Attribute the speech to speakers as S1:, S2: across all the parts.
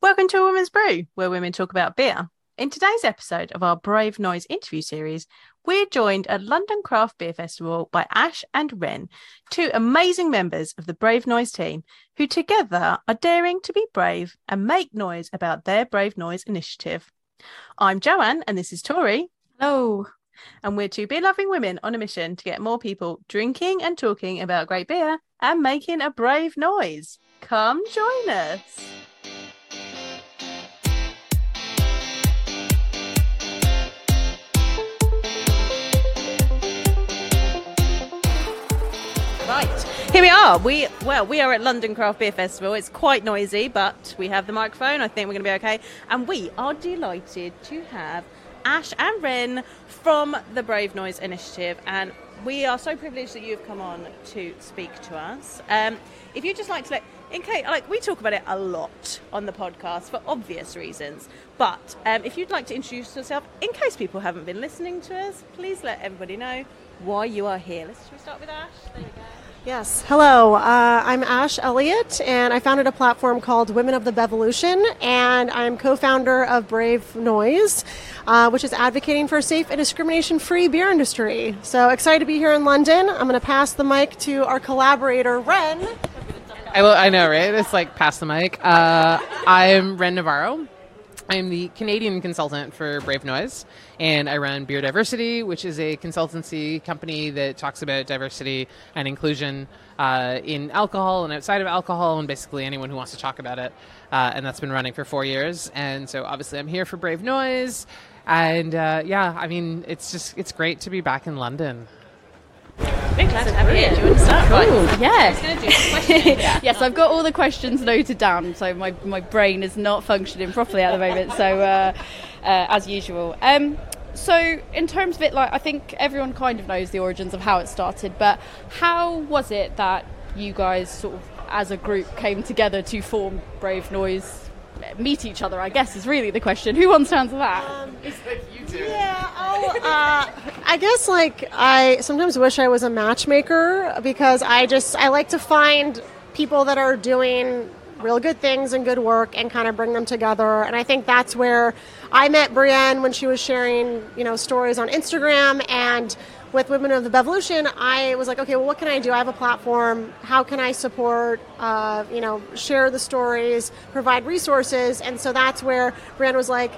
S1: Welcome to a Woman's Brew, where women talk about beer. In today's episode of our Brave Noise interview series, we're joined at London Craft Beer Festival by Ash and Ren, two amazing members of the Brave Noise team who together are daring to be brave and make noise about their Brave Noise initiative. I'm Joanne, and this is Tori.
S2: Hello.
S1: And we're two beer loving women on a mission to get more people drinking and talking about great beer and making a brave noise. Come join us. Here we are. We well, we are at London Craft Beer Festival. It's quite noisy, but we have the microphone. I think we're going to be okay. And we are delighted to have Ash and Ren from the Brave Noise Initiative. And we are so privileged that you've come on to speak to us. Um, if you'd just like to let, in case, like we talk about it a lot on the podcast for obvious reasons, but um, if you'd like to introduce yourself, in case people haven't been listening to us, please let everybody know why you are here. Let's we start with Ash. There you go.
S3: Yes. Hello. Uh, I'm Ash Elliott, and I founded a platform called Women of the Bevolution, and I'm co-founder of Brave Noise, uh, which is advocating for a safe and discrimination-free beer industry. So excited to be here in London. I'm going to pass the mic to our collaborator, Ren.
S4: I, will, I know, right? It's like pass the mic. Uh, I'm Ren Navarro. I'm the Canadian consultant for Brave Noise, and I run Beer Diversity, which is a consultancy company that talks about diversity and inclusion uh, in alcohol and outside of alcohol, and basically anyone who wants to talk about it. Uh, and that's been running for four years. And so obviously, I'm here for Brave Noise, and uh, yeah, I mean, it's just it's great to be back in London.
S1: Very glad to have you here. Do you want to start? Right.
S2: Yeah. yes, I've got all the questions noted down, so my, my brain is not functioning properly at the moment. So, uh, uh, as usual. Um, so, in terms of it, like I think everyone kind of knows the origins of how it started, but how was it that you guys sort of, as a group, came together to form Brave Noise? Meet each other, I guess, is really the question. Who wants to answer that?
S3: Yeah, I'll, uh, I guess like I sometimes wish I was a matchmaker because I just I like to find people that are doing real good things and good work and kind of bring them together. And I think that's where I met Brienne when she was sharing, you know, stories on Instagram and with Women of the Bevolution, I was like, okay, well, what can I do? I have a platform. How can I support, uh, you know, share the stories, provide resources? And so that's where Brienne was like,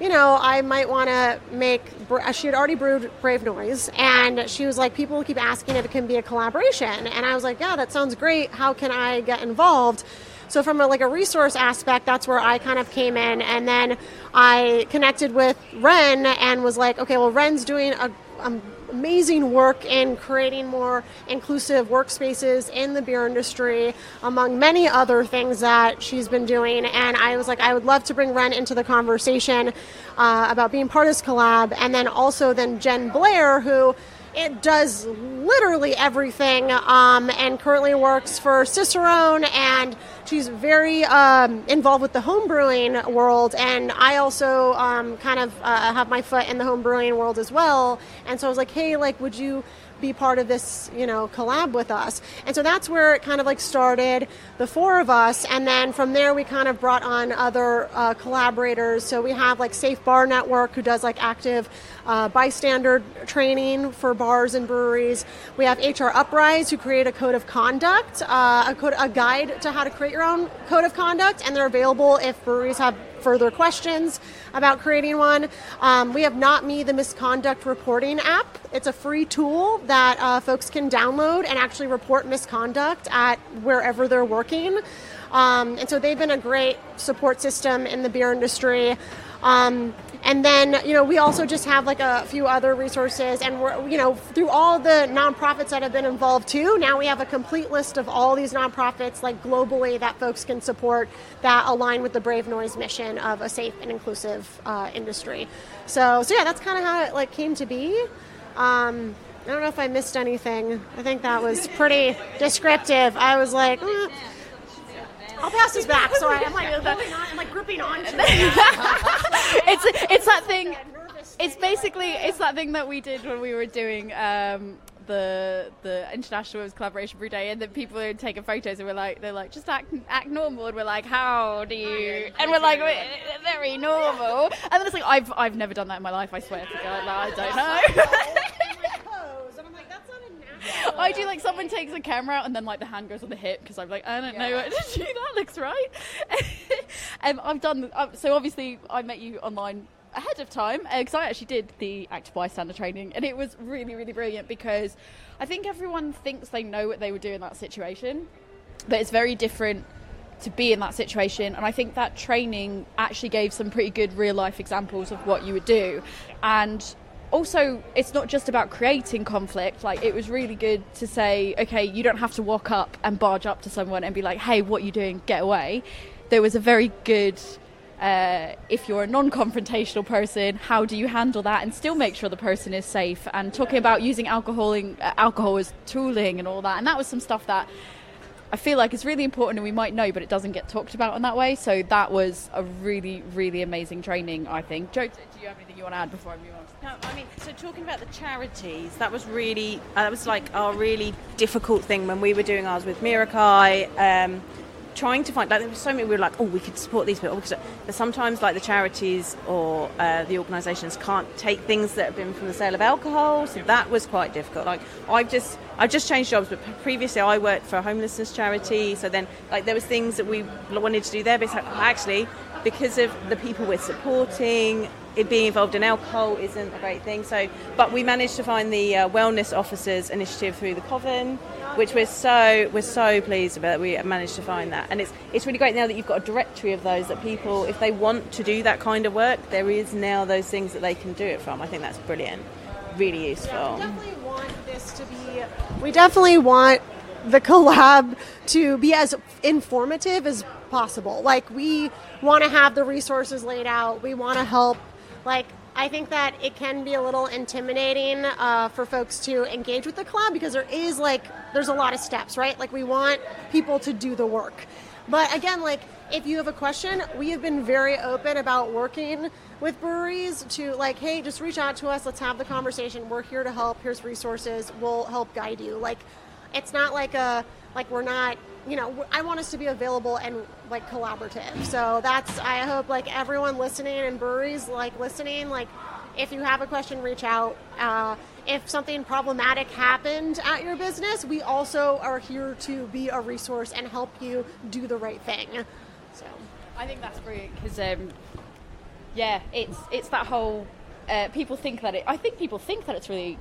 S3: you know, I might want to make. Uh, she had already brewed Brave Noise, and she was like, people keep asking if it can be a collaboration, and I was like, yeah, that sounds great. How can I get involved? So from a, like a resource aspect, that's where I kind of came in, and then I connected with Ren and was like, okay, well, Ren's doing a, a amazing work in creating more inclusive workspaces in the beer industry, among many other things that she's been doing. And I was like, I would love to bring Ren into the conversation uh, about being part of this collab. And then also then Jen Blair, who it does literally everything um, and currently works for Cicerone and she's very um, involved with the home brewing world and I also um, kind of uh, have my foot in the home brewing world as well and so I was like hey like would you be part of this, you know, collab with us. And so that's where it kind of like started, the four of us. And then from there, we kind of brought on other uh, collaborators. So we have like Safe Bar Network, who does like active uh, bystander training for bars and breweries. We have HR Uprise, who create a code of conduct, uh, a, code, a guide to how to create your own code of conduct. And they're available if breweries have further questions about creating one. Um, we have Not Me, the misconduct reporting app. It's a free tool that uh, folks can download and actually report misconduct at wherever they're working. Um, and so they've been a great support system in the beer industry. Um, and then, you know, we also just have like a few other resources, and we're, you know, through all the nonprofits that have been involved too. Now we have a complete list of all these nonprofits, like globally, that folks can support that align with the Brave Noise mission of a safe and inclusive uh, industry. So, so yeah, that's kind of how it like came to be. Um, I don't know if I missed anything. I think that was pretty descriptive. I was like. eh. I'll pass this back. Sorry, I'm like, I'm like gripping on to it.
S2: it's it's that thing. It's basically it's that thing that we did when we were doing um, the the International Women's Collaboration Brew Day, and then people are taking photos, and we're like, they're like, just act act normal, and we're like, how do you? And we're like, we're very normal. And then it's like, I've I've never done that in my life. I swear to God, like, I don't know. I do like someone takes a camera out and then like the hand goes on the hip because I'm like I don't know what to do. That looks right. um, I've done um, so. Obviously, I met you online ahead of time because I actually did the active bystander training and it was really really brilliant because I think everyone thinks they know what they would do in that situation, but it's very different to be in that situation and I think that training actually gave some pretty good real life examples of what you would do and also it's not just about creating conflict. Like it was really good to say okay you don't have to walk up and barge up to someone and be like hey what are you doing? Get away. There was a very good uh, if you're a non-confrontational person how do you handle that and still make sure the person is safe? And talking about using alcohol, uh, alcohol as tooling and all that. And that was some stuff that I feel like it's really important and we might know, but it doesn't get talked about in that way. So that was a really, really amazing training, I think. Joe, do you have anything you want to add before I move on?
S1: No, I mean, so talking about the charities, that was really, that was like our really difficult thing when we were doing ours with Mirakai. Um, trying to find like there was so many we were like oh we could support these people but sometimes like the charities or uh, the organisations can't take things that have been from the sale of alcohol so that was quite difficult. Like I've just I just changed jobs but previously I worked for a homelessness charity so then like there was things that we wanted to do there but like, actually because of the people we're supporting it being involved in alcohol isn't a great thing. So, but we managed to find the uh, wellness officers initiative through the Coven, which we're so we're so pleased about. We managed to find that, and it's it's really great now that you've got a directory of those that people, if they want to do that kind of work, there is now those things that they can do it from. I think that's brilliant, really useful.
S3: Yeah, we definitely want this to be. We definitely want the collab to be as informative as possible. Like we want to have the resources laid out. We want to help like I think that it can be a little intimidating uh, for folks to engage with the club because there is like there's a lot of steps, right? Like we want people to do the work. But again, like if you have a question, we have been very open about working with breweries to like, hey, just reach out to us. Let's have the conversation. We're here to help. Here's resources. We'll help guide you. Like, it's not like a like we're not you know, I want us to be available and like collaborative. So that's I hope like everyone listening and breweries like listening like if you have a question, reach out. Uh, if something problematic happened at your business, we also are here to be a resource and help you do the right thing. So
S2: I think that's brilliant because um, yeah, it's it's that whole. Uh, people think that it. I think people think that it's really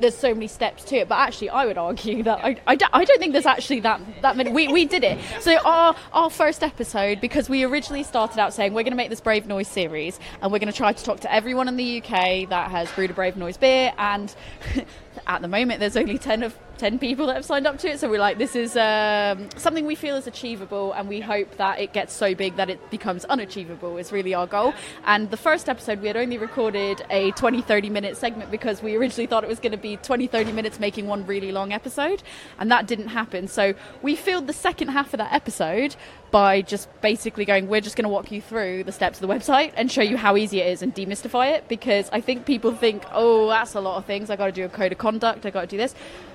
S2: there's so many steps to it. But actually, I would argue that I, I, don't, I don't think there's actually that that many. We, we did it. So our our first episode, because we originally started out saying we're going to make this Brave Noise series, and we're going to try to talk to everyone in the UK that has brewed a Brave Noise beer, and at the moment there's only 10 of 10 people that have signed up to it so we're like this is um, something we feel is achievable and we hope that it gets so big that it becomes unachievable is really our goal and the first episode we had only recorded a 20 30 minute segment because we originally thought it was going to be 20 30 minutes making one really long episode and that didn't happen so we filled the second half of that episode by just basically going, we're just going to walk you through the steps of the website and show you how easy it is and demystify it because I think people think, oh, that's a lot of things. I got to do a code of conduct. I got to do this,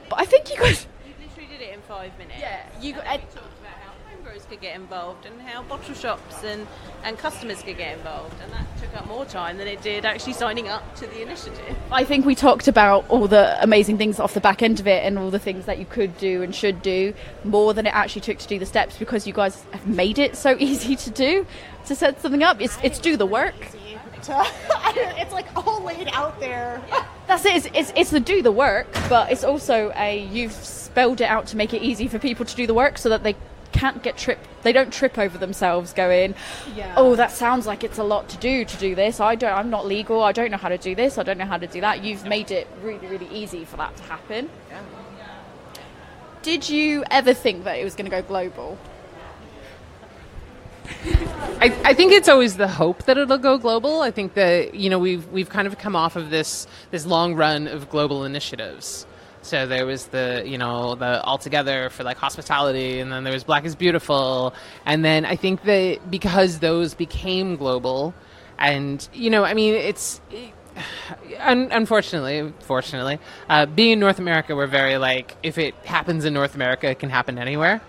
S2: but I think you guys.
S1: You literally did it in five minutes.
S2: Yeah, you.
S1: Got, and, talked about how homebrewers could get involved and how bottle shops and, and customers could get involved. And that took up more time than it did actually signing up to the initiative.
S2: I think we talked about all the amazing things off the back end of it and all the things that you could do and should do more than it actually took to do the steps because you guys have made it so easy to do to set something up. It's, it's do the work.
S3: it's like all laid out there.
S2: That's it. It's, it's, it's the do the work, but it's also a you've spelled it out to make it easy for people to do the work so that they can't get tripped. They don't trip over themselves going, yeah. "Oh, that sounds like it's a lot to do to do this. I don't. I'm not legal. I don't know how to do this. I don't know how to do that." You've made it really, really easy for that to happen. Yeah. Did you ever think that it was going to go global?
S4: I, I, think it's always the hope that it'll go global. I think that you know we've we've kind of come off of this this long run of global initiatives. So there was the you know the all together for like hospitality, and then there was Black is Beautiful, and then I think that because those became global, and you know I mean it's un- unfortunately, fortunately, uh, being in North America, we're very like if it happens in North America, it can happen anywhere,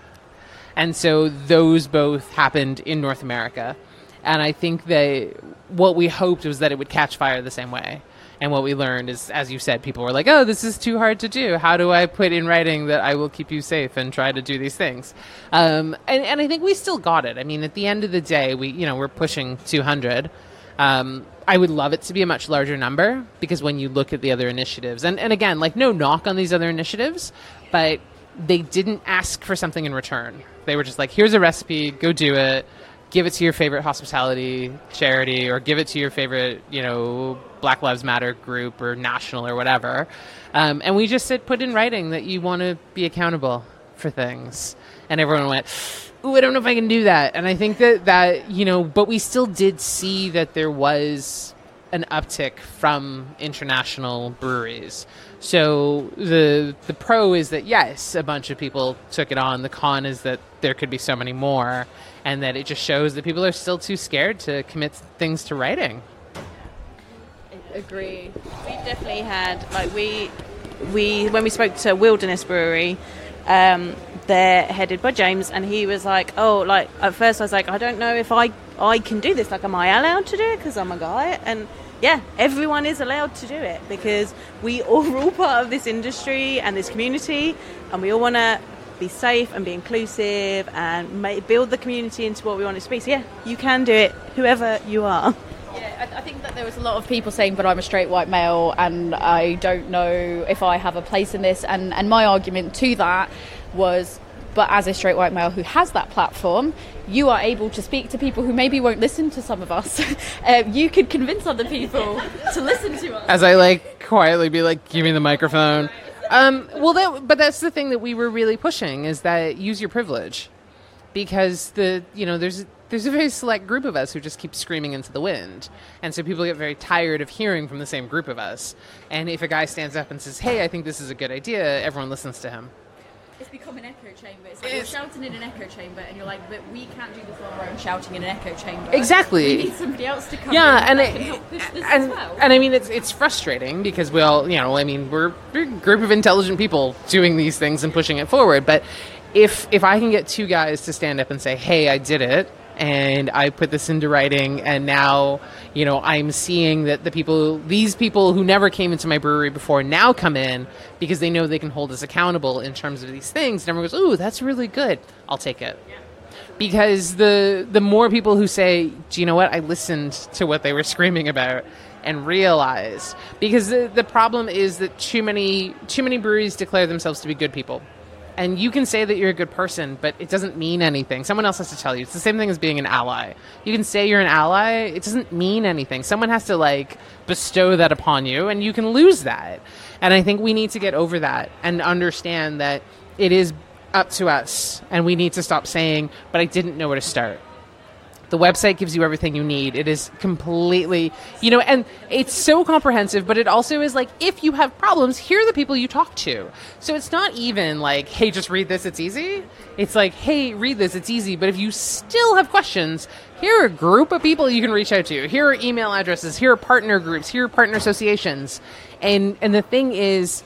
S4: and so those both happened in North America, and I think that what we hoped was that it would catch fire the same way. And what we learned is, as you said, people were like, "Oh, this is too hard to do. How do I put in writing that I will keep you safe and try to do these things?" Um, and, and I think we still got it. I mean, at the end of the day, we you know we're pushing 200. Um, I would love it to be a much larger number because when you look at the other initiatives, and, and again, like no knock on these other initiatives, but they didn't ask for something in return. They were just like, here's a recipe, go do it, give it to your favorite hospitality charity, or give it to your favorite, you know, Black Lives Matter group or national or whatever. Um, and we just said, put in writing that you want to be accountable for things. And everyone went, ooh, I don't know if I can do that. And I think that that you know, but we still did see that there was an uptick from international breweries. So the the pro is that yes, a bunch of people took it on. The con is that there could be so many more, and that it just shows that people are still too scared to commit things to writing.
S1: Agree. We've definitely had like we we when we spoke to Wilderness Brewery. Um, they're headed by James, and he was like, "Oh, like at first I was like, I don't know if I I can do this. Like, am I allowed to do it because I'm a guy?" And yeah, everyone is allowed to do it because we all are all part of this industry and this community, and we all want to be safe and be inclusive and make, build the community into what we want it to be. So yeah, you can do it, whoever you are.
S2: Yeah, I, I think that there was a lot of people saying, "But I'm a straight white male, and I don't know if I have a place in this." And and my argument to that was but as a straight white male who has that platform, you are able to speak to people who maybe won't listen to some of us. uh, you could convince other people to listen to us.
S4: As I like quietly be like, give me the microphone. Um, well, that, but that's the thing that we were really pushing is that use your privilege, because the you know there's there's a very select group of us who just keep screaming into the wind, and so people get very tired of hearing from the same group of us. And if a guy stands up and says, "Hey, I think this is a good idea," everyone listens to him.
S2: It's become an echo chamber. It's like you're shouting in an echo chamber, and you're like, but we can't do this on our own, shouting in an echo chamber.
S4: Exactly.
S2: We need somebody else to come.
S4: yeah,
S2: in
S4: and it,
S2: can help push this
S4: and
S2: as well.
S4: and I mean it's it's frustrating because we all you know I mean we're, we're a group of intelligent people doing these things and pushing it forward, but if if I can get two guys to stand up and say, "Hey, I did it." And I put this into writing, and now, you know, I'm seeing that the people, these people who never came into my brewery before, now come in because they know they can hold us accountable in terms of these things. And everyone goes, "Ooh, that's really good. I'll take it." because the the more people who say, "Do you know what? I listened to what they were screaming about." And realized." because the, the problem is that too many too many breweries declare themselves to be good people, and you can say that you're a good person, but it doesn't mean anything. Someone else has to tell you. It's the same thing as being an ally. You can say you're an ally, it doesn't mean anything. Someone has to like bestow that upon you, and you can lose that. And I think we need to get over that and understand that it is up to us, and we need to stop saying, "But I didn't know where to start." The website gives you everything you need. It is completely, you know, and it's so comprehensive, but it also is like, if you have problems, here are the people you talk to. So it's not even like, hey, just read this, it's easy. It's like, hey, read this, it's easy. But if you still have questions, here are a group of people you can reach out to. Here are email addresses. Here are partner groups. Here are partner associations. And, and the thing is,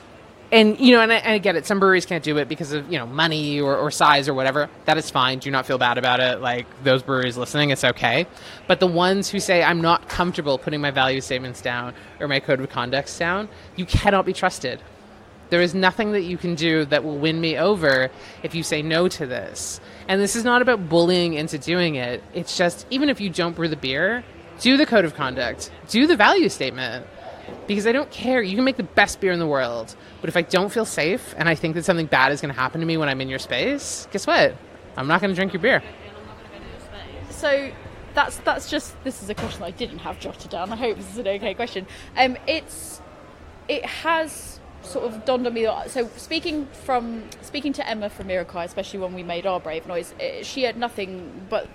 S4: and you know, and I, and I get it. Some breweries can't do it because of you know money or, or size or whatever. That is fine. Do not feel bad about it. Like those breweries listening, it's okay. But the ones who say I'm not comfortable putting my value statements down or my code of conducts down, you cannot be trusted. There is nothing that you can do that will win me over if you say no to this. And this is not about bullying into doing it. It's just even if you don't brew the beer, do the code of conduct, do the value statement because I don't care. You can make the best beer in the world, but if I don't feel safe and I think that something bad is going to happen to me when I'm in your space, guess what? I'm not going to drink your beer.
S2: so that's that's just this is a question I didn't have jotted down. I hope this is an okay question. Um, it's it has sort of dawned on me. So speaking from speaking to Emma from Mirakai, especially when we made our Brave Noise, eh, she had nothing but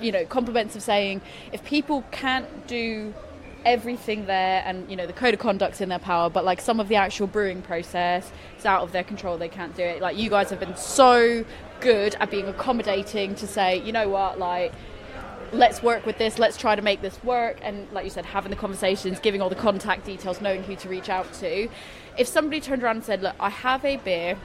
S2: you know compliments of saying if people can't do everything there and you know the code of conduct's in their power but like some of the actual brewing process is out of their control they can't do it like you guys have been so good at being accommodating to say you know what like let's work with this, let's try to make this work. And like you said, having the conversations, giving all the contact details, knowing who to reach out to. If somebody turned around and said, look, I have a beer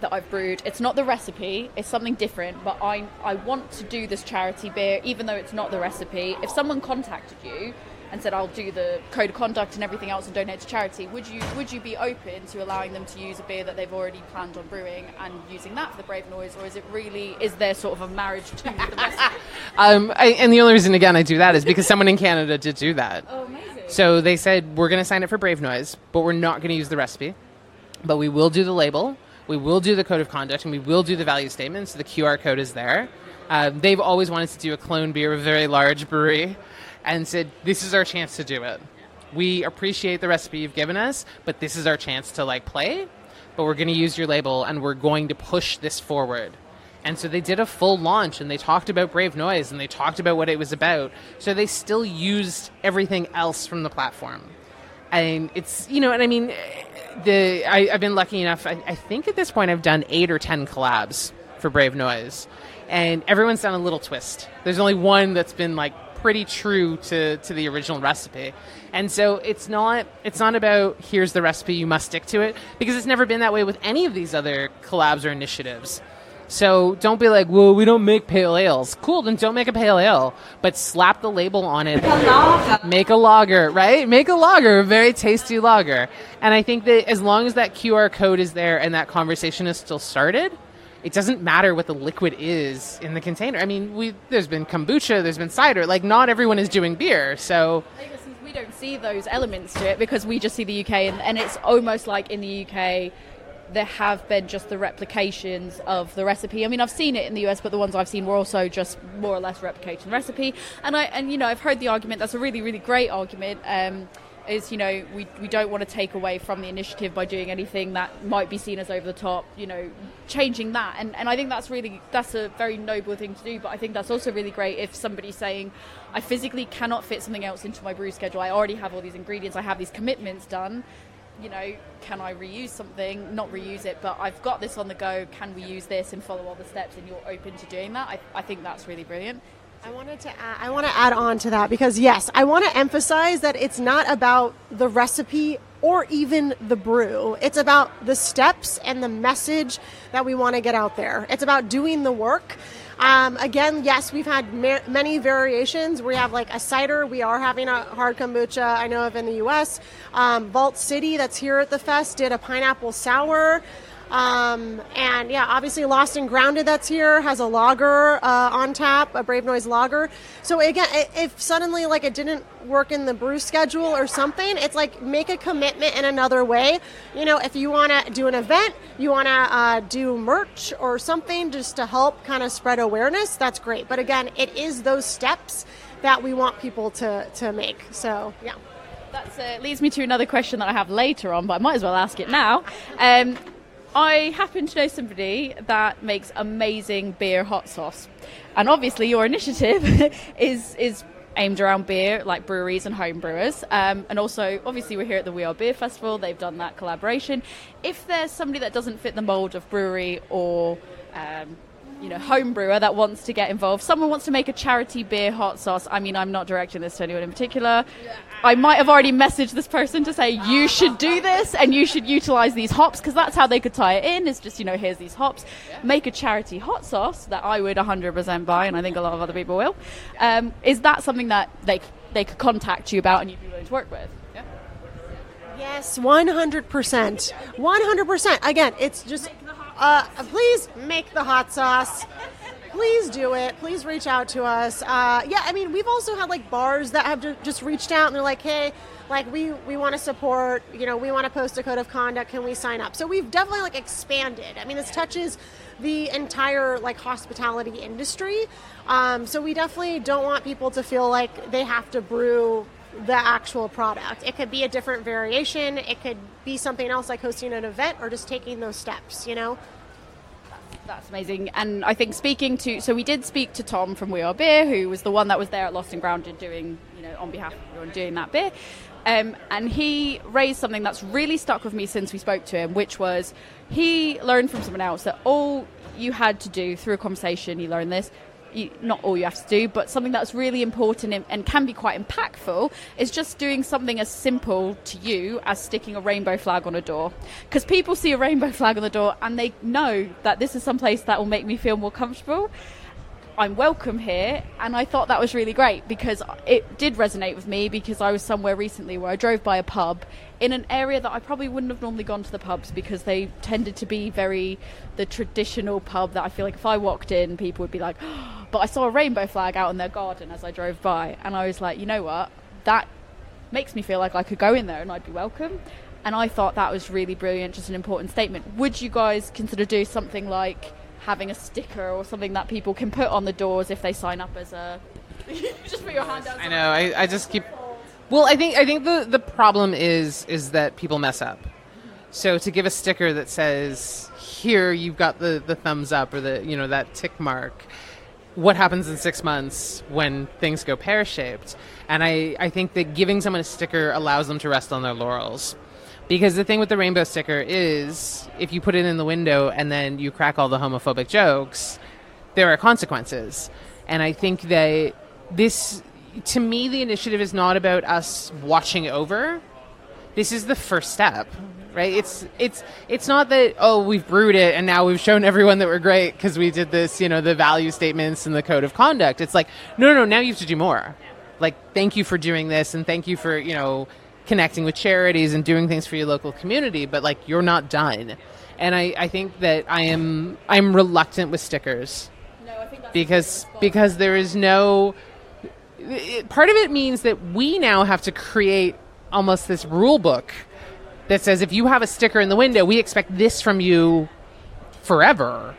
S2: that I've brewed. It's not the recipe, it's something different, but I, I want to do this charity beer, even though it's not the recipe. If someone contacted you and said, I'll do the code of conduct and everything else and donate to charity, would you, would you be open to allowing them to use a beer that they've already planned on brewing and using that for the Brave Noise, or is it really, is there sort of a marriage to the recipe?
S4: Um, I, and the only reason, again, I do that is because someone in Canada did do that.
S2: Oh, amazing.
S4: So they said, we're going to sign it for Brave Noise, but we're not going to use the recipe. But we will do the label, we will do the code of conduct, and we will do the value statement. So the QR code is there. Uh, they've always wanted to do a clone beer, a very large brewery, and said, this is our chance to do it. We appreciate the recipe you've given us, but this is our chance to like play. But we're going to use your label, and we're going to push this forward. And so they did a full launch and they talked about Brave Noise and they talked about what it was about. So they still used everything else from the platform. And it's, you know, and I mean, the I, have been lucky enough, I, I think at this point I've done eight or ten collabs for Brave Noise. And everyone's done a little twist. There's only one that's been like pretty true to, to the original recipe. And so it's not it's not about here's the recipe, you must stick to it, because it's never been that way with any of these other collabs or initiatives. So don't be like, well, we don't make pale ales. Cool, then don't make a pale ale, but slap the label on it. Make a lager, right? Make a lager, a very tasty lager. And I think that as long as that QR code is there and that conversation is still started, it doesn't matter what the liquid is in the container. I mean, we there's been kombucha, there's been cider. Like not everyone is doing beer, so
S2: we don't see those elements to it because we just see the UK, and, and it's almost like in the UK there have been just the replications of the recipe. I mean, I've seen it in the US, but the ones I've seen were also just more or less replicating the recipe. And I and you know I've heard the argument. That's a really really great argument. Um, is you know we, we don't want to take away from the initiative by doing anything that might be seen as over the top you know changing that and, and I think that's really that's a very noble thing to do but I think that's also really great if somebody's saying I physically cannot fit something else into my brew schedule I already have all these ingredients I have these commitments done you know, can I reuse something? Not reuse it, but I've got this on the go. Can we use this and follow all the steps? And you're open to doing that. I, I think that's really brilliant.
S3: I wanted to add, I want to add on to that because yes, I want to emphasize that it's not about the recipe or even the brew. It's about the steps and the message that we want to get out there. It's about doing the work. Um, again, yes, we've had ma- many variations. We have like a cider. We are having a hard kombucha. I know of in the U.S. Um, Vault City, that's here at the fest, did a pineapple sour. Um, and yeah, obviously Lost and Grounded that's here has a lager uh, on tap, a Brave Noise lager. So again, if suddenly like it didn't work in the brew schedule or something, it's like make a commitment in another way. You know, if you want to do an event, you want to uh, do merch or something just to help kind of spread awareness, that's great. But again, it is those steps that we want people to, to make. So yeah.
S2: That uh, leads me to another question that I have later on, but I might as well ask it now. Um, I happen to know somebody that makes amazing beer hot sauce, and obviously your initiative is is aimed around beer, like breweries and home brewers. Um, and also, obviously, we're here at the We Are Beer Festival. They've done that collaboration. If there's somebody that doesn't fit the mold of brewery or um, you know, home brewer that wants to get involved. Someone wants to make a charity beer hot sauce. I mean, I'm not directing this to anyone in particular. I might have already messaged this person to say you should do this and you should utilize these hops because that's how they could tie it in. Is just you know, here's these hops. Make a charity hot sauce that I would 100% buy, and I think a lot of other people will. Um, is that something that they they could contact you about and you'd be willing to work with?
S3: Yes, 100%. 100%. Again, it's just uh, please make the hot sauce. Please do it. Please reach out to us. Uh, yeah, I mean, we've also had like bars that have just reached out and they're like, hey, like we we want to support. You know, we want to post a code of conduct. Can we sign up? So we've definitely like expanded. I mean, this touches the entire like hospitality industry. Um, so we definitely don't want people to feel like they have to brew the actual product. It could be a different variation. It could be something else like hosting an event or just taking those steps, you know?
S2: That's amazing. And I think speaking to, so we did speak to Tom from We Are Beer, who was the one that was there at Lost and Grounded doing, you know, on behalf of everyone doing that beer. Um, and he raised something that's really stuck with me since we spoke to him, which was he learned from someone else that all you had to do through a conversation, he learned this, you, not all you have to do, but something that's really important and, and can be quite impactful is just doing something as simple to you as sticking a rainbow flag on a door. Because people see a rainbow flag on the door and they know that this is some place that will make me feel more comfortable. I'm welcome here, and I thought that was really great because it did resonate with me because I was somewhere recently where I drove by a pub in an area that I probably wouldn't have normally gone to the pubs because they tended to be very the traditional pub that I feel like if I walked in, people would be like, oh, but I saw a rainbow flag out in their garden as I drove by, and I was like, you know what, that makes me feel like I could go in there and I'd be welcome. And I thought that was really brilliant, just an important statement. Would you guys consider doing something like? having a sticker or something that people can put on the doors if they sign up as a. just put your hand out.
S4: I know. I, I just keep. Well, I think I think the the problem is is that people mess up. So to give a sticker that says here you've got the the thumbs up or the you know that tick mark. What happens in six months when things go pear shaped? And I, I think that giving someone a sticker allows them to rest on their laurels. Because the thing with the rainbow sticker is if you put it in the window and then you crack all the homophobic jokes, there are consequences. And I think that this, to me, the initiative is not about us watching over. This is the first step, right? It's it's it's not that oh we've brewed it and now we've shown everyone that we're great because we did this, you know, the value statements and the code of conduct. It's like no, no, no. Now you have to do more. Like thank you for doing this and thank you for you know connecting with charities and doing things for your local community, but like you're not done. And I, I think that I am I'm reluctant with stickers.
S2: No,
S4: because because there is no it, part of it means that we now have to create almost this rule book that says if you have a sticker in the window, we expect this from you forever.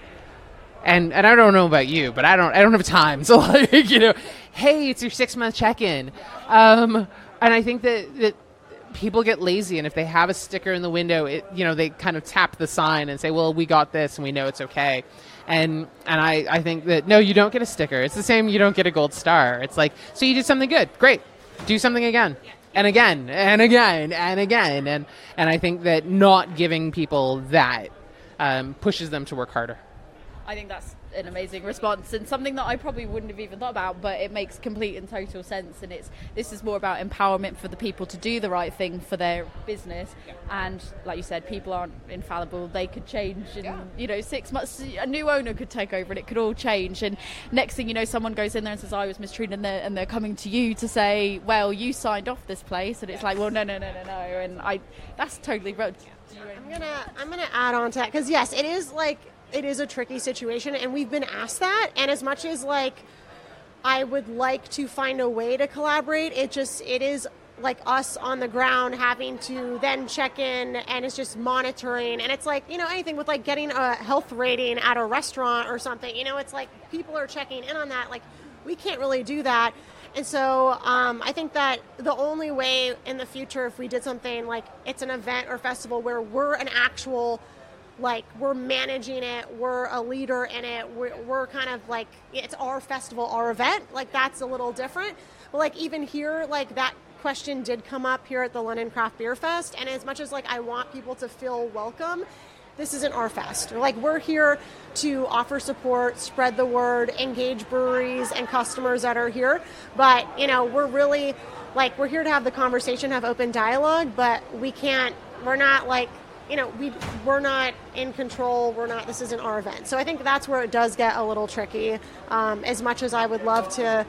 S4: And and I don't know about you, but I don't I don't have time. So like you know, hey, it's your six month check in. Um, and I think that, that people get lazy and if they have a sticker in the window it you know they kind of tap the sign and say well we got this and we know it's okay and and I, I think that no you don't get a sticker. It's the same you don't get a gold star. It's like so you did something good. Great. Do something again. And again and again and again. And and i think that not giving people that um, pushes them to work harder.
S2: I think that's an amazing response and something that I probably wouldn't have even thought about, but it makes complete and total sense. And it's this is more about empowerment for the people to do the right thing for their business. Yeah. And like you said, people aren't infallible; they could change. And yeah. you know, six months, a new owner could take over, and it could all change. And next thing you know, someone goes in there and says, "I was mistreated," and they're, and they're coming to you to say, "Well, you signed off this place," and it's like, "Well, no, no, no, no, no," and I that's totally.
S3: I'm gonna I'm gonna add on to that because yes, it is like it is a tricky situation, and we've been asked that. And as much as like I would like to find a way to collaborate, it just it is like us on the ground having to then check in and it's just monitoring and it's like you know anything with like getting a health rating at a restaurant or something you know it's like people are checking in on that like we can't really do that and so um, i think that the only way in the future if we did something like it's an event or festival where we're an actual like we're managing it we're a leader in it we're, we're, kind of like it's our festival our event like that's a little different. But like even here like that question did come up here at the london craft beer fest and as much as like i want people to feel welcome this isn't our fest. Like we're here to offer support spread the word engage breweries and customers that are here. But you know we're really like we're here to have the conversation have open dialogue but we can't we're not like you know, we we're not in control. We're not. This isn't our event. So I think that's where it does get a little tricky. Um, as much as I would love to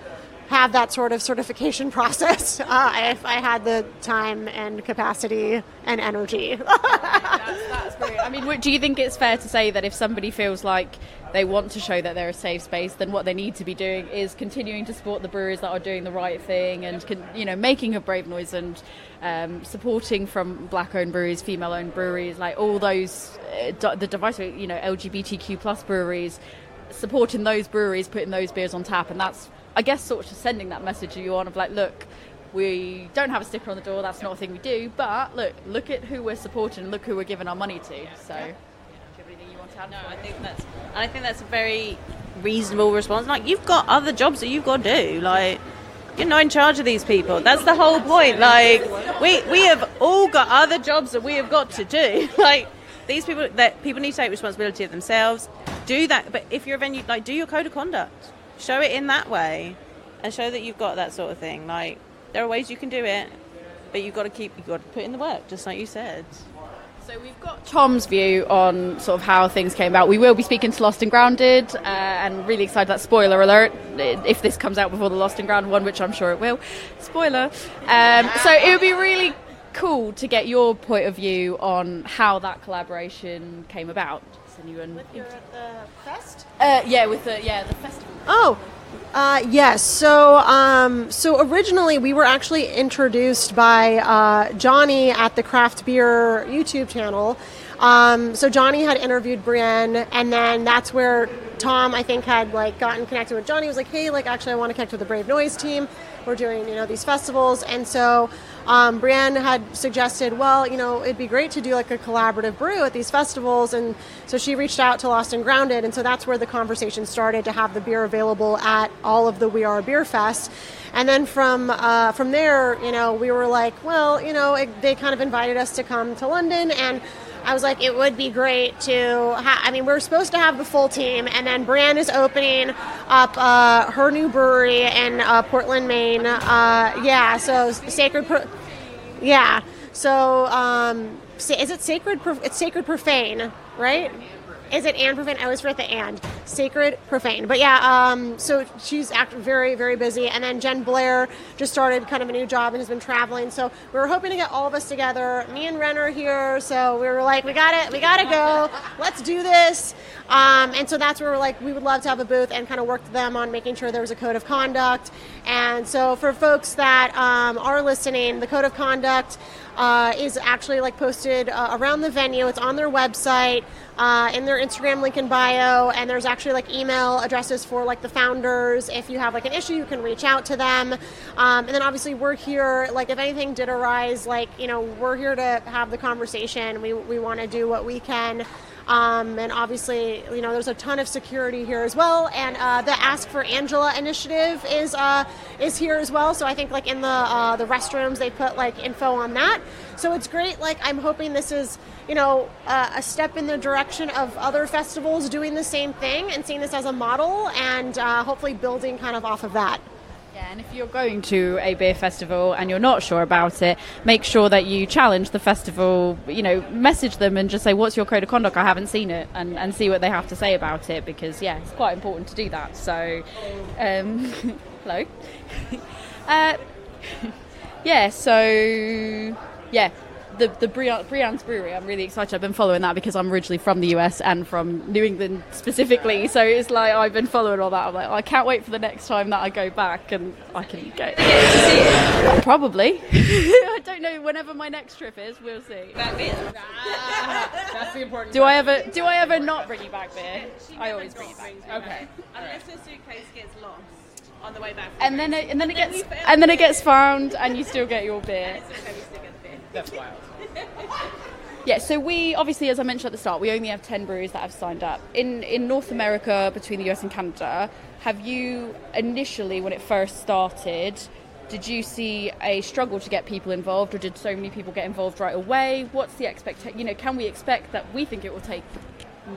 S3: have that sort of certification process, uh, if I had the time and capacity and energy.
S2: that's, that's great. I mean, do you think it's fair to say that if somebody feels like they want to show that they're a safe space, then what they need to be doing is continuing to support the breweries that are doing the right thing and you know making a brave noise and um, supporting from black-owned breweries, female-owned breweries, like all those uh, the device, you know, LGBTQ plus breweries, supporting those breweries, putting those beers on tap, and that's I guess sort of sending that message to you on of like, look, we don't have a sticker on the door. That's not a thing we do. But look, look at who we're supporting. Look who we're giving our money to. So.
S1: No, I think that's and I think that's a very reasonable response. Like you've got other jobs that you've got to do. Like you're not in charge of these people. That's the whole point. Like we we have all got other jobs that we have got to do. Like these people that people need to take responsibility of themselves. Do that. But if you're a venue, like do your code of conduct. show it in that way, and show that you've got that sort of thing. Like there are ways you can do it, but you've got to keep you've got to put in the work, just like you said.
S2: So we've got Tom's view on sort of how things came about. We will be speaking to Lost and Grounded, uh, and really excited. That spoiler alert! If this comes out before the Lost and Grounded one, which I'm sure it will, spoiler. Um, so it would be really cool to get your point of view on how that collaboration came about.
S3: With your the fest?
S2: Uh, yeah, with the yeah the festival.
S3: Oh, uh, yes. So, um, so originally we were actually introduced by uh, Johnny at the Craft Beer YouTube channel. Um, so Johnny had interviewed Brienne, and then that's where Tom, I think, had like gotten connected with Johnny. He was like, "Hey, like actually, I want to connect with the Brave Noise team. We're doing you know these festivals," and so um, Brienne had suggested, well, you know, it'd be great to do like a collaborative brew at these festivals, and so she reached out to Lost and Grounded, and so that's where the conversation started to have the beer available at all of the We Are Beer Fest. And then from uh, from there, you know, we were like, well, you know, it, they kind of invited us to come to London, and I was like, it would be great to. Ha- I mean, we are supposed to have the full team, and then Brienne is opening up uh, her new brewery in uh, Portland, Maine. Uh, yeah, so Sacred. Pro- yeah, so um, is it Sacred? It's Sacred Profane, right? Is it and profane? I always forget the and. Sacred, profane. But yeah, um, so she's act- very, very busy. And then Jen Blair just started kind of a new job and has been traveling. So we were hoping to get all of us together. Me and Ren are here. So we were like, we got it. We got to go. Let's do this. Um, and so that's where we're like, we would love to have a booth and kind of work with them on making sure there was a code of conduct. And so for folks that um, are listening, the code of conduct uh, is actually like posted uh, around the venue. It's on their website, uh, in their Instagram link in bio, and there's actually like email addresses for like the founders. If you have like an issue, you can reach out to them. Um, and then obviously we're here. Like if anything did arise, like you know we're here to have the conversation. We we want to do what we can. Um, and obviously, you know, there's a ton of security here as well. And uh, the Ask for Angela initiative is uh, is here as well. So I think like in the uh, the restrooms they put like info on that. So it's great. Like I'm hoping this is you know a step in the direction of other festivals doing the same thing and seeing this as a model and uh, hopefully building kind of off of that.
S2: Yeah, and if you're going to a beer festival and you're not sure about it, make sure that you challenge the festival, you know, message them and just say, What's your code of conduct? I haven't seen it, and, and see what they have to say about it because, yeah, it's quite important to do that. So, um, hello. uh, yeah, so, yeah, the the Brienne's Brewery. I'm really excited. I've been following that because I'm originally from the US and from New England specifically. So it's like I've been following all that. I'm like, I can't wait for the next time that I go back and I can go. Probably. I don't know. Whenever my next trip is, we'll see.
S4: That's the important.
S2: Do I ever? Do I ever not bring you back beer? I always bring you back.
S1: Okay. Unless the suitcase gets lost on the way back.
S2: And then it, and then it gets and then it gets found and you still get your beer.
S4: That's wild.
S2: Yeah, so we obviously, as I mentioned at the start, we only have ten breweries that have signed up in in North America between the US and Canada. Have you initially, when it first started, did you see a struggle to get people involved, or did so many people get involved right away? What's the expectation? You know, can we expect that we think it will take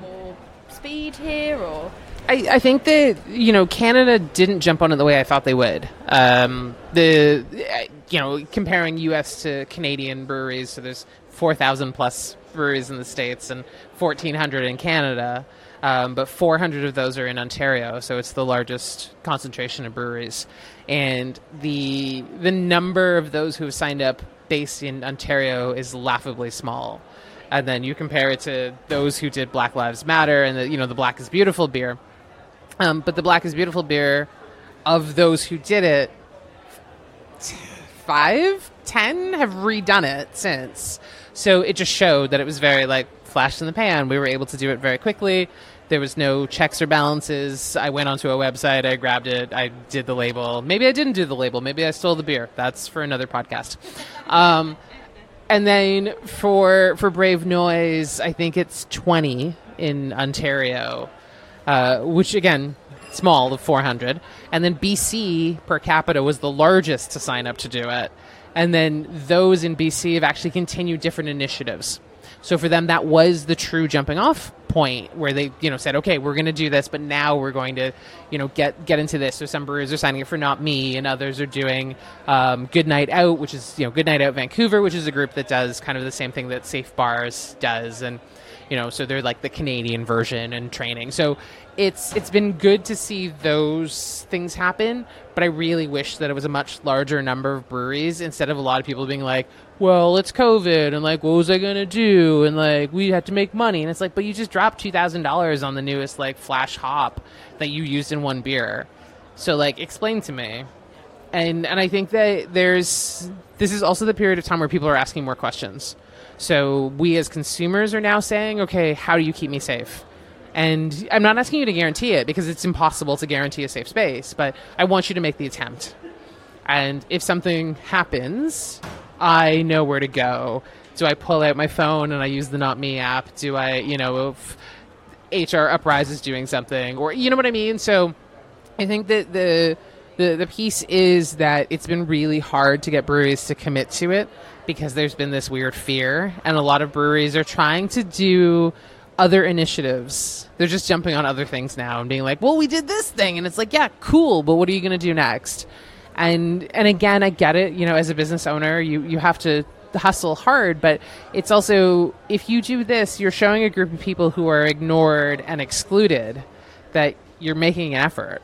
S2: more speed here, or?
S4: I, I, think that you know Canada didn't jump on it the way I thought they would. Um, the you know comparing U.S. to Canadian breweries, so there's 4,000 plus breweries in the states and 1,400 in Canada. Um, but 400 of those are in Ontario, so it's the largest concentration of breweries. And the the number of those who have signed up based in Ontario is laughably small. And then you compare it to those who did Black Lives Matter and the you know the Black is Beautiful beer um, but the Black is Beautiful beer, of those who did it, five, ten have redone it since. So it just showed that it was very like flash in the pan. We were able to do it very quickly. There was no checks or balances. I went onto a website, I grabbed it, I did the label. Maybe I didn't do the label. Maybe I stole the beer. That's for another podcast. Um, and then for for Brave Noise, I think it's twenty in Ontario uh, which again, small of 400. And then BC per capita was the largest to sign up to do it. And then those in BC have actually continued different initiatives. So for them, that was the true jumping off point where they you know said okay we're going to do this but now we're going to you know get get into this so some breweries are signing up for not me and others are doing um, good night out which is you know good night out vancouver which is a group that does kind of the same thing that safe bars does and you know so they're like the canadian version and training. So it's it's been good to see those things happen but i really wish that it was a much larger number of breweries instead of a lot of people being like well it's covid and like what was i gonna do? And like we had to make money. And it's like but you just dropped $2000 on the newest like flash hop that you used in one beer. So like explain to me. And and i think that there's this is also the period of time where people are asking more questions so we as consumers are now saying, okay, how do you keep me safe? And I'm not asking you to guarantee it because it's impossible to guarantee a safe space, but I want you to make the attempt. And if something happens, I know where to go. Do I pull out my phone and I use the Not Me app? Do I, you know, if HR Uprise is doing something, or you know what I mean? So I think that the the the piece is that it's been really hard to get breweries to commit to it because there's been this weird fear, and a lot of breweries are trying to do other initiatives. They're just jumping on other things now and being like, "Well, we did this thing," and it's like, "Yeah, cool, but what are you going to do next?" And and again, I get it. You know, as a business owner, you you have to hustle hard, but it's also if you do this, you're showing a group of people who are ignored and excluded that you're making an effort.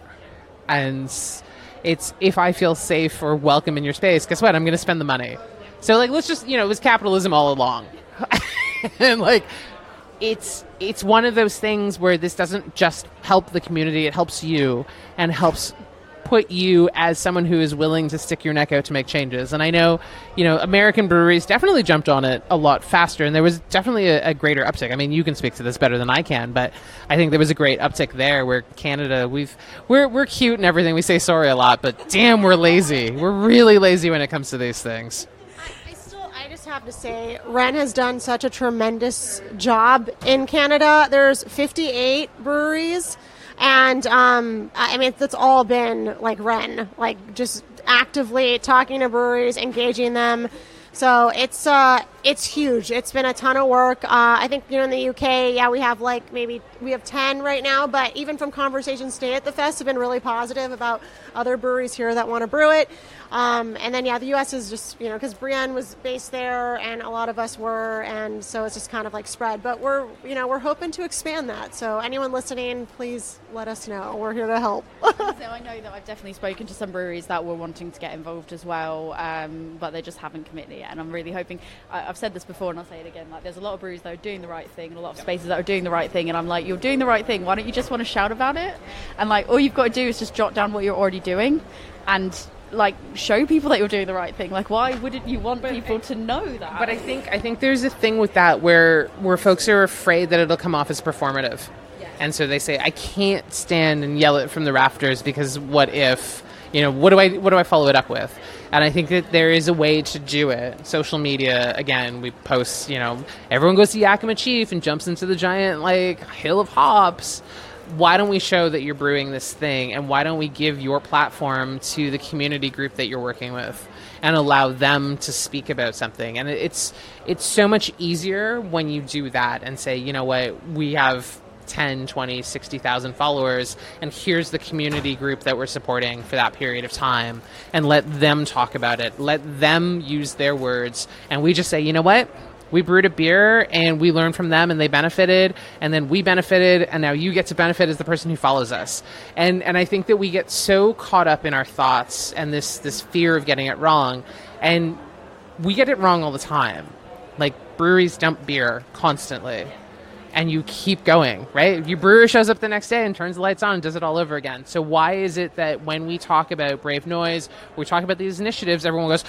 S4: And it's if I feel safe or welcome in your space, guess what? I'm going to spend the money. So like let's just, you know, it was capitalism all along. and like it's it's one of those things where this doesn't just help the community, it helps you and helps put you as someone who is willing to stick your neck out to make changes. And I know, you know, American breweries definitely jumped on it a lot faster, and there was definitely a, a, greater uptick. I mean, you can speak to this better than I can, but I think there was a great uptick there. Where Canada, we've we're we're cute and everything. We say sorry a lot, but damn, we're lazy. We're really lazy when it comes to these things
S3: have to say, Ren has done such a tremendous job in Canada. There's 58 breweries, and um, I mean, it's all been like Ren, like just actively talking to breweries, engaging them. So it's uh, it's huge. It's been a ton of work. Uh, I think you know in the UK, yeah, we have like maybe we have ten right now, but even from conversations today at the fest have been really positive about other breweries here that want to brew it. Um, and then yeah, the U.S. is just you know because Brienne was based there, and a lot of us were, and so it's just kind of like spread. But we're you know we're hoping to expand that. So anyone listening, please let us know. We're here to help.
S2: so I know that I've definitely spoken to some breweries that were wanting to get involved as well, um, but they just haven't committed yet. And I'm really hoping. I, have said this before, and I'll say it again. Like there's a lot of breweries that are doing the right thing, and a lot of spaces that are doing the right thing, and I'm like, you're doing the right thing. Why don't you just want to shout about it? And like all you've got to do is just jot down what you're already doing, and like show people that you're doing the right thing. Like, why wouldn't you want people to know that?
S4: But I think I think there's a thing with that where where folks are afraid that it'll come off as performative, and so they say, I can't stand and yell it from the rafters because what if you know what do I what do I follow it up with? And I think that there is a way to do it. Social media, again, we post, you know, everyone goes to Yakima Chief and jumps into the giant like hill of hops. Why don't we show that you're brewing this thing? And why don't we give your platform to the community group that you're working with and allow them to speak about something? And it's it's so much easier when you do that and say you know what? We have 10 20 60,000 followers and here's the community group that we're supporting for that period of time and let them talk about it. Let them use their words and we just say you know what? We brewed a beer and we learned from them and they benefited and then we benefited and now you get to benefit as the person who follows us. And and i think that we get so caught up in our thoughts and this this fear of getting it wrong and we get it wrong all the time. Like breweries dump beer constantly and you keep going, right? Your brewer shows up the next day and turns the lights on and does it all over again. So why is it that when we talk about Brave Noise, we talk about these initiatives, everyone goes,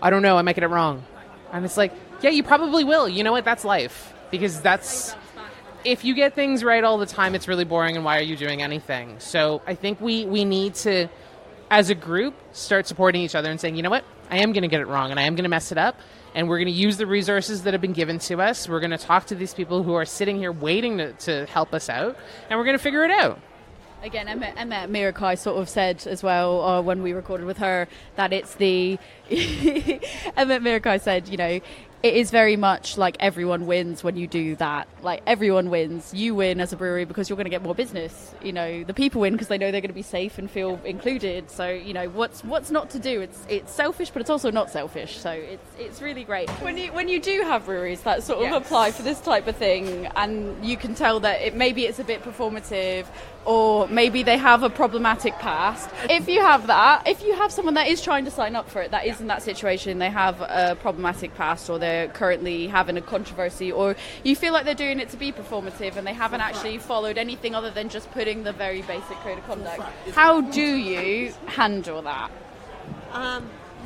S4: I don't know, I might get it wrong. And it's like, yeah, you probably will. You know what? That's life. Because that's. If you get things right all the time, it's really boring, and why are you doing anything? So I think we, we need to, as a group, start supporting each other and saying, you know what? I am to get it wrong, and I am to mess it up, and we're going to use the resources that have been given to us. We're going to talk to these people who are sitting here waiting to, to help us out, and we're going to figure it out.
S2: Again, Emma, Emma Mirakai sort of said as well uh, when we recorded with her that it's the Emma Mirakai said, you know, it is very much like everyone wins when you do that. Like everyone wins. You win as a brewery because you're going to get more business. You know, the people win because they know they're going to be safe and feel included. So you know, what's what's not to do? It's it's selfish, but it's also not selfish. So it's it's really great when you when you do have breweries that sort of
S4: Yes.
S2: apply for this type of thing, and you can tell that it maybe it's a bit performative. Or maybe they have a problematic past. If you have that, if you have someone that is trying to sign up for it, that is in that situation, they have a problematic past, or they're currently having a controversy, or you feel like they're doing it to be performative and they haven't actually followed anything other than just putting the very basic code of conduct. How do you handle that?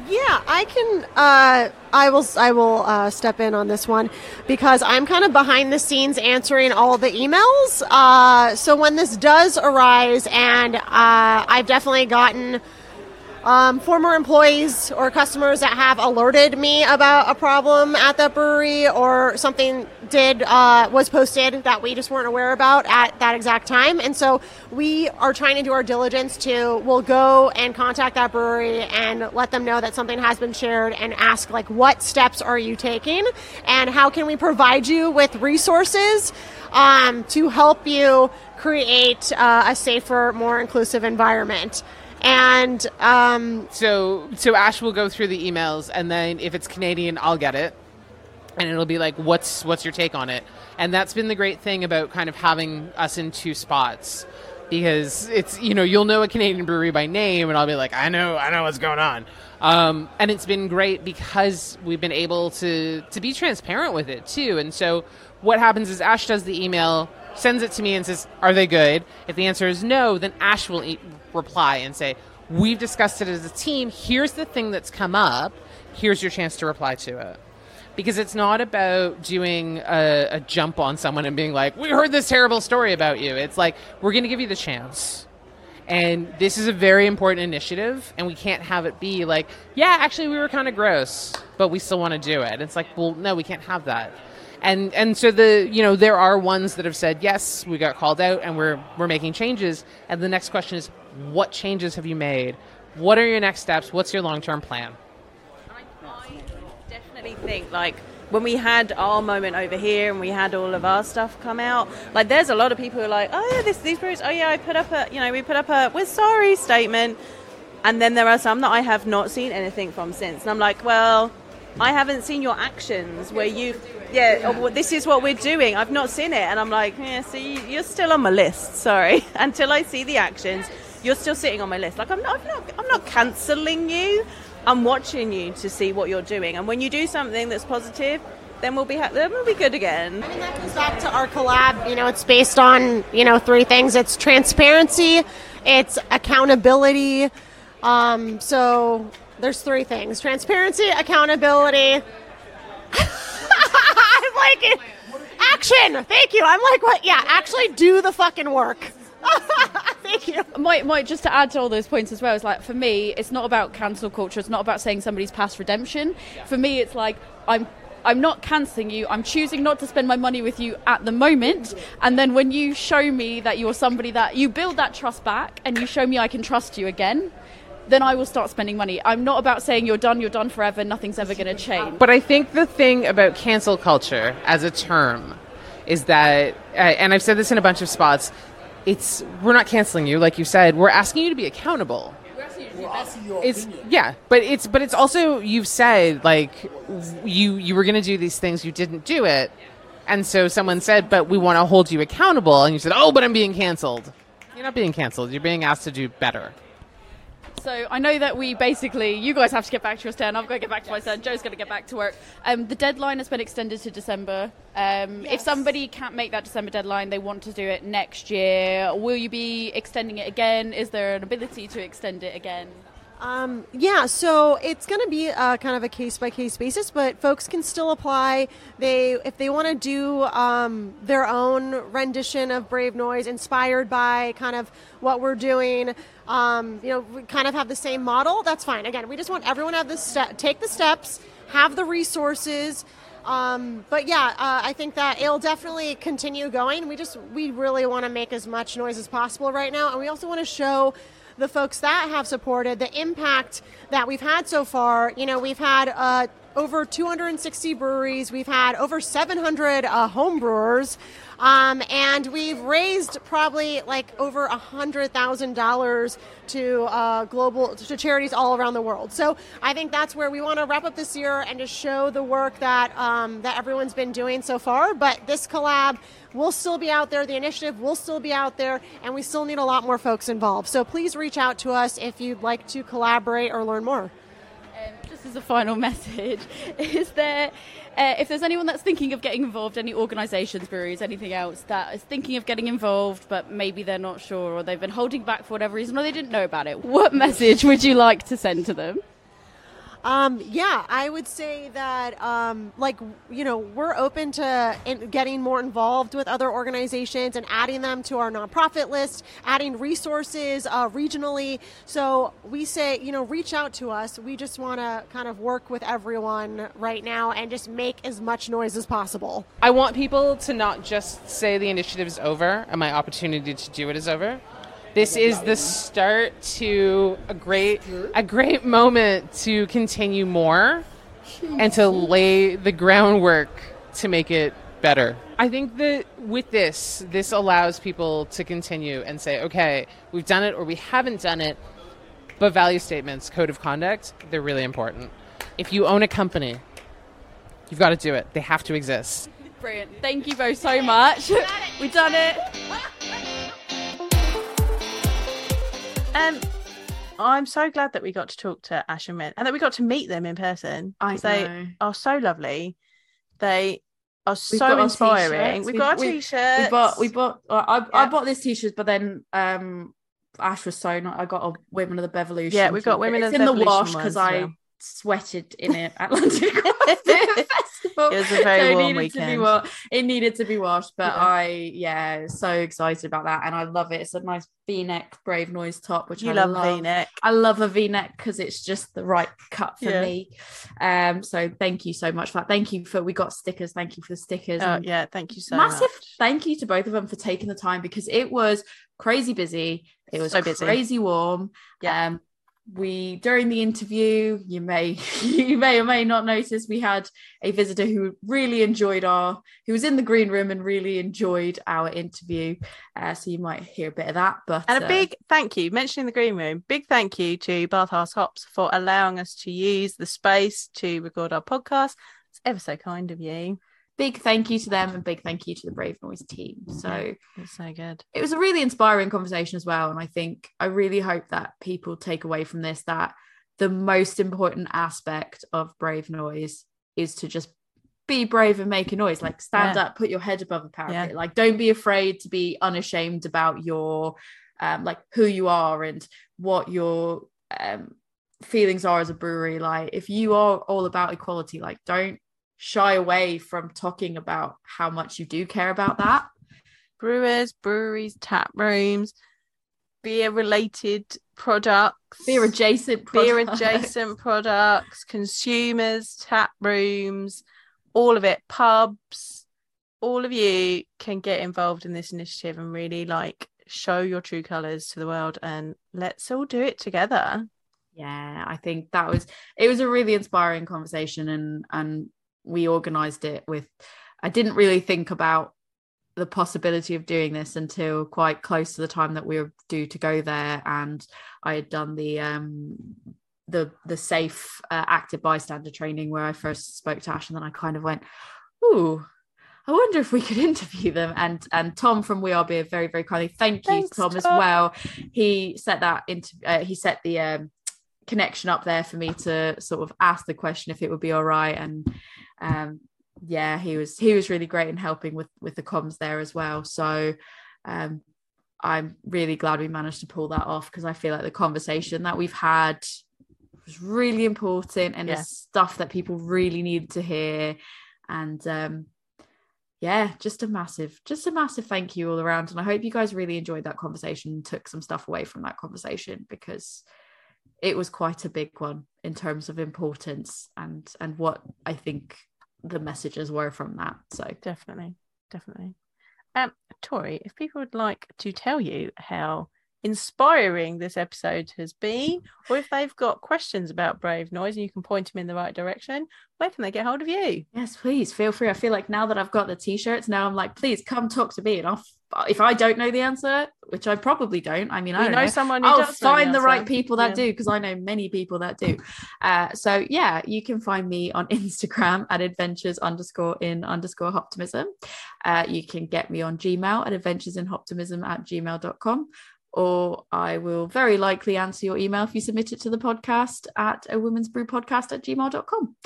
S3: Yeah, I can. Uh, I will. I will uh, step in on this one because I'm kind of behind the scenes answering all the emails. Uh, so when this does arise, and uh, I've definitely gotten um, former employees or customers that have alerted me about a problem at the brewery or something did uh, was posted that we just weren't aware about at that exact time. And so we are trying to do our diligence to we'll go and contact that brewery and let them know that something has been shared and ask like what steps are you taking and how can we provide you with resources um, to help you create uh, a safer more inclusive environment and um,
S4: So so Ash will go through the emails, and then if it's Canadian, I'll get it, and it'll be like, "What's what's your take on it?" And that's been the great thing about kind of having us in two spots, because it's you know you'll know a Canadian brewery by name, and I'll be like, "I know I know what's going on," um, and it's been great because we've been able to to be transparent with it too. And so what happens is Ash does the email. Sends it to me and says, "Are they good?" If the answer is no, then Ash will e- reply and say, we've discussed it as a team. Here's the thing that's come up. Here's your chance to reply to it. Because it's not about doing a, a jump on someone and being like, we heard this terrible story about you. It's like, we're going to give you the chance. And this is a very important initiative, and we can't have it be like, yeah, actually, we were kind of gross, but we still want to do it. It's like, well, no, we can't have that. And and so the you know there are ones that have said yes, we got called out, and we're we're making changes. And the next question is, what changes have you made? What are your next steps? What's your long term plan?
S1: I definitely think like when we had our moment over here and we had all of our stuff come out, like there's a lot of people who are like, oh yeah, this these brews, oh yeah, I put up a, you know, we put up a we're sorry statement, and then there are some that I have not seen anything from since, and I'm like, well, I haven't seen your actions where you, yeah, oh, this is what we're doing. I've not seen it, and I'm like, yeah, see, you're still on my list. Sorry, until I see the actions, you're still sitting on my list. Like I'm not, I'm not, I'm not cancelling you. I'm watching you to see what you're doing, and when you do something that's positive, then we'll be ha- then we'll be good again.
S3: I mean, that goes back to our collab. You know, it's based on, you know, three things it's transparency, it's accountability. Um, so there's three things transparency, accountability. Like, action. Thank you. I'm like, what? Yeah, actually do the fucking work. Thank you.
S2: Might, might just to add to all those points as well is like for me it's not about cancel culture it's not about saying somebody's past redemption for me it's like i'm i'm not cancelling you i'm choosing not to spend my money with you at the moment and then when you show me that you're somebody that you build that trust back and you show me i can trust you again then i will start spending money i'm not about saying you're done you're done forever nothing's ever going to change
S4: But I think the thing about cancel culture as a term is that, uh, and I've said this in a bunch of spots, it's we're not canceling you, like you said. We're asking you to be accountable. We're asking you to be better. It's yeah, but it's but it's also you've said like you you were going to do these things, you didn't do it, and so someone said, but we want to hold you accountable, and you said, oh, but I'm being canceled. You're not being canceled. You're being asked to do better.
S2: So I know that we basically, you guys have to get back to your stand. I've got to get back to my turn. Joe's going to get back to work. Um, the deadline has been extended to December. Um, If somebody can't make that December deadline, they want to do it next year. Will you be extending it again? Is there an ability to extend it again?
S3: Um, yeah, so it's going to be uh, kind of a case by case basis, but folks can still apply. They, if they want to do um, their own rendition of Brave Noise, inspired by kind of what we're doing. Um, you know, we kind of have the same model. That's fine. Again, we just want everyone to have ste- take the steps, have the resources. Um, but yeah, uh, I think that it'll definitely continue going. We just we really want to make as much noise as possible right now, and we also want to show the folks that have supported the impact that we've had so far. You know, we've had uh, over 260 breweries. We've had over 700 uh, home brewers. Um, and we've raised probably like over a hundred thousand dollars to uh, global to charities all around the world. So I think that's where we want to wrap up this year and to show the work that um, that everyone's been doing so far. But this collab will still be out there. The initiative will still be out there, and we still need a lot more folks involved. So please reach out to us if you'd like to collaborate or learn more.
S2: Just as a final message, is there, uh, if there's anyone that's thinking of getting involved, any organisations, breweries, anything else that is thinking of getting involved, but maybe they're not sure or they've been holding back for whatever reason or they didn't know about it, what message would you like to send to them?
S3: Um, yeah, I would say that, um, like, you know, we're open to in getting more involved with other organizations and adding them to our nonprofit list, adding resources uh, regionally. So we say, you know, reach out to us. We just want to kind of work with everyone right now and just make as much noise as possible.
S4: I want people to not just say the initiative is over and my opportunity to do it is over this is the start to a great a great moment to continue more and to lay the groundwork to make it better. I think that with this, this allows people to continue and say, okay, we've done it or we haven't done it, but value statements, code of conduct, they're really important. If you own a company, you've got to do it. They have to exist.
S2: Brilliant. Thank you both so much. We've done it.
S1: Um, I'm so glad that we got to talk to Ash and Ren and that we got to meet them in person.
S5: I
S1: 'cause They are so lovely. They are
S5: We've
S1: so inspiring.
S5: t-shirts.
S1: We've got our
S5: we-
S1: t-shirts.
S5: We bought we bought uh, I, I bought this t-shirt, but then um Ash was so not I got a Women of the Bevolution.
S1: Yeah, we've got. Women
S5: it's
S1: of
S5: in
S1: the
S5: the wash because I
S1: well.
S5: Sweated in it at London Festival.
S1: It was a very
S5: So it
S1: warm
S5: needed To be
S1: weekend.
S5: wa- it needed to be washed, but
S1: Yeah.
S5: I yeah, so excited about that, and I love it. It's a nice V-neck Brave Noise top, which
S1: you
S5: I
S1: love
S5: love.
S1: V-neck.
S5: I love a V-neck because it's just the right cut for
S1: Yeah.
S5: me. Um, so thank you so much for that. Thank you for we got stickers. Thank you for the stickers.
S1: Oh yeah, thank you so
S5: massive
S1: much.
S5: thank you to both of them for taking the time because it was crazy busy. It was
S1: So busy.
S5: crazy warm.
S1: Yeah.
S5: Um, we during the interview, you may you may or may not notice we had a visitor who really enjoyed our who was in the green room and really enjoyed our interview. Uh, so you might hear a bit of that. But
S1: And a
S5: uh,
S1: big thank you, mentioning the green room, big thank you to BarthHaas Hops for allowing us to use the space to record our podcast. It's ever so kind of you.
S5: Big thank you to them and big thank you to the Brave Noise team. So
S1: It's so good.
S5: it was a really inspiring conversation as well. And I think I really hope that people take away from this that the most important aspect of brave noise is to just be brave and make a noise. Like stand
S1: Yeah.
S5: up, put your head above a parapet.
S1: Yeah.
S5: Like don't be afraid to be unashamed about your um like who you are and what your um feelings are as a brewery. Like if you are all about equality, like don't shy away from talking about how much you do care about that.
S1: Brewers, breweries, tap rooms, beer related products,
S5: beer adjacent
S1: beer adjacent products, consumers, tap rooms, all of it, pubs, all of you can get involved in this initiative and really like show your true colors to the world and let's all do it together.
S5: yeah i think that was it was a really inspiring conversation and and we organized it with i didn't really think about the possibility of doing this until quite close to the time that we were due to go there and i had done the um the the safe uh, active bystander training where i first spoke to ash and then i kind of went ooh I wonder if we could interview them. And and Tom from We Are Beer very very kindly thank you
S1: Thanks,
S5: Tom, as well. He set that into uh, he set the um, connection up there for me to sort of ask the question if it would be all right. And um, yeah, he was he was really great in helping with with the comms there as well. So um, I'm really glad we managed to pull that off because I feel like the conversation that we've had was really important and
S1: Yeah.
S5: it's stuff that people really needed to hear. And um, yeah, just a massive, just a massive thank you all around. And I hope you guys really enjoyed that conversation and took some stuff away from that conversation because it was quite a big one in terms of importance and and what I think the messages were from that. So
S1: Definitely, definitely. Um, Tori, if people would like to tell you how inspiring this episode has been, or if they've got questions about Brave Noise and you can point them in the right direction, where can they get hold of you?
S5: Yes, please feel free. I feel like now that I've got the t-shirts, now I'm like, please come talk to me, and I'll, if I don't know the answer, which I probably don't, I mean,
S1: We
S5: I
S1: know
S5: know,
S1: someone who
S5: I'll find the, right people that
S1: Yeah.
S5: do because I know many people that do. Uh, so yeah, you can find me on Instagram at adventures underscore in underscore hoptimism. Uh, you can get me on Gmail at adventuresinhoptimism at gmail.com. Or I will very likely answer your email if you submit it to the podcast at a women's brew podcast at gmail.com.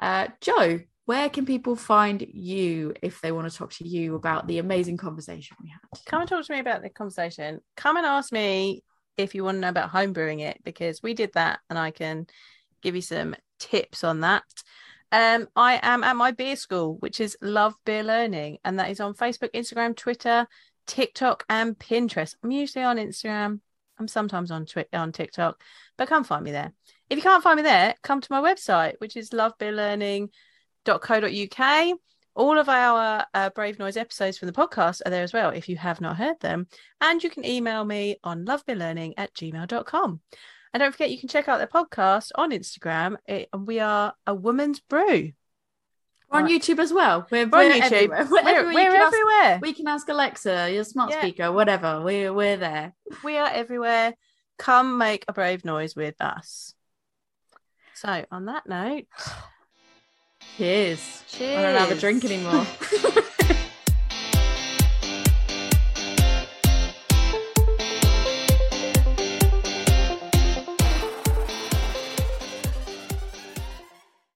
S5: Uh, Joe, where can people find you if they want to talk to you about the amazing conversation we had?
S1: Come and talk to me about the conversation. Come and ask me if you want to know about homebrewing it because we did that and I can give you some tips on that. Um, I am at my beer school, which is Love Beer Learning, and that is on Facebook, Instagram, Twitter, TikTok, and Pinterest. I'm usually on Instagram. I'm sometimes on Twi- on TikTok, but come find me there. If you can't find me there, come to my website, which is lovebeerlearning.co.uk. All of our uh, Brave Noise episodes from the podcast are there as well if you have not heard them. And you can email me on lovebeerlearning at gmail.com. And don't forget, you can check out the podcast on Instagram. It, and we are a woman's brew.
S5: We're on YouTube as well. We're,
S1: We're on
S5: we're
S1: YouTube.
S5: everywhere. We're,
S1: We're,
S5: everywhere. You
S1: we're
S5: can ask- we can ask Alexa, your smart
S1: Yeah.
S5: speaker, whatever. We're we're there.
S1: we are everywhere. Come make a brave noise with us. So, on that note,
S5: Cheers.
S1: cheers.
S5: I don't have a drink anymore.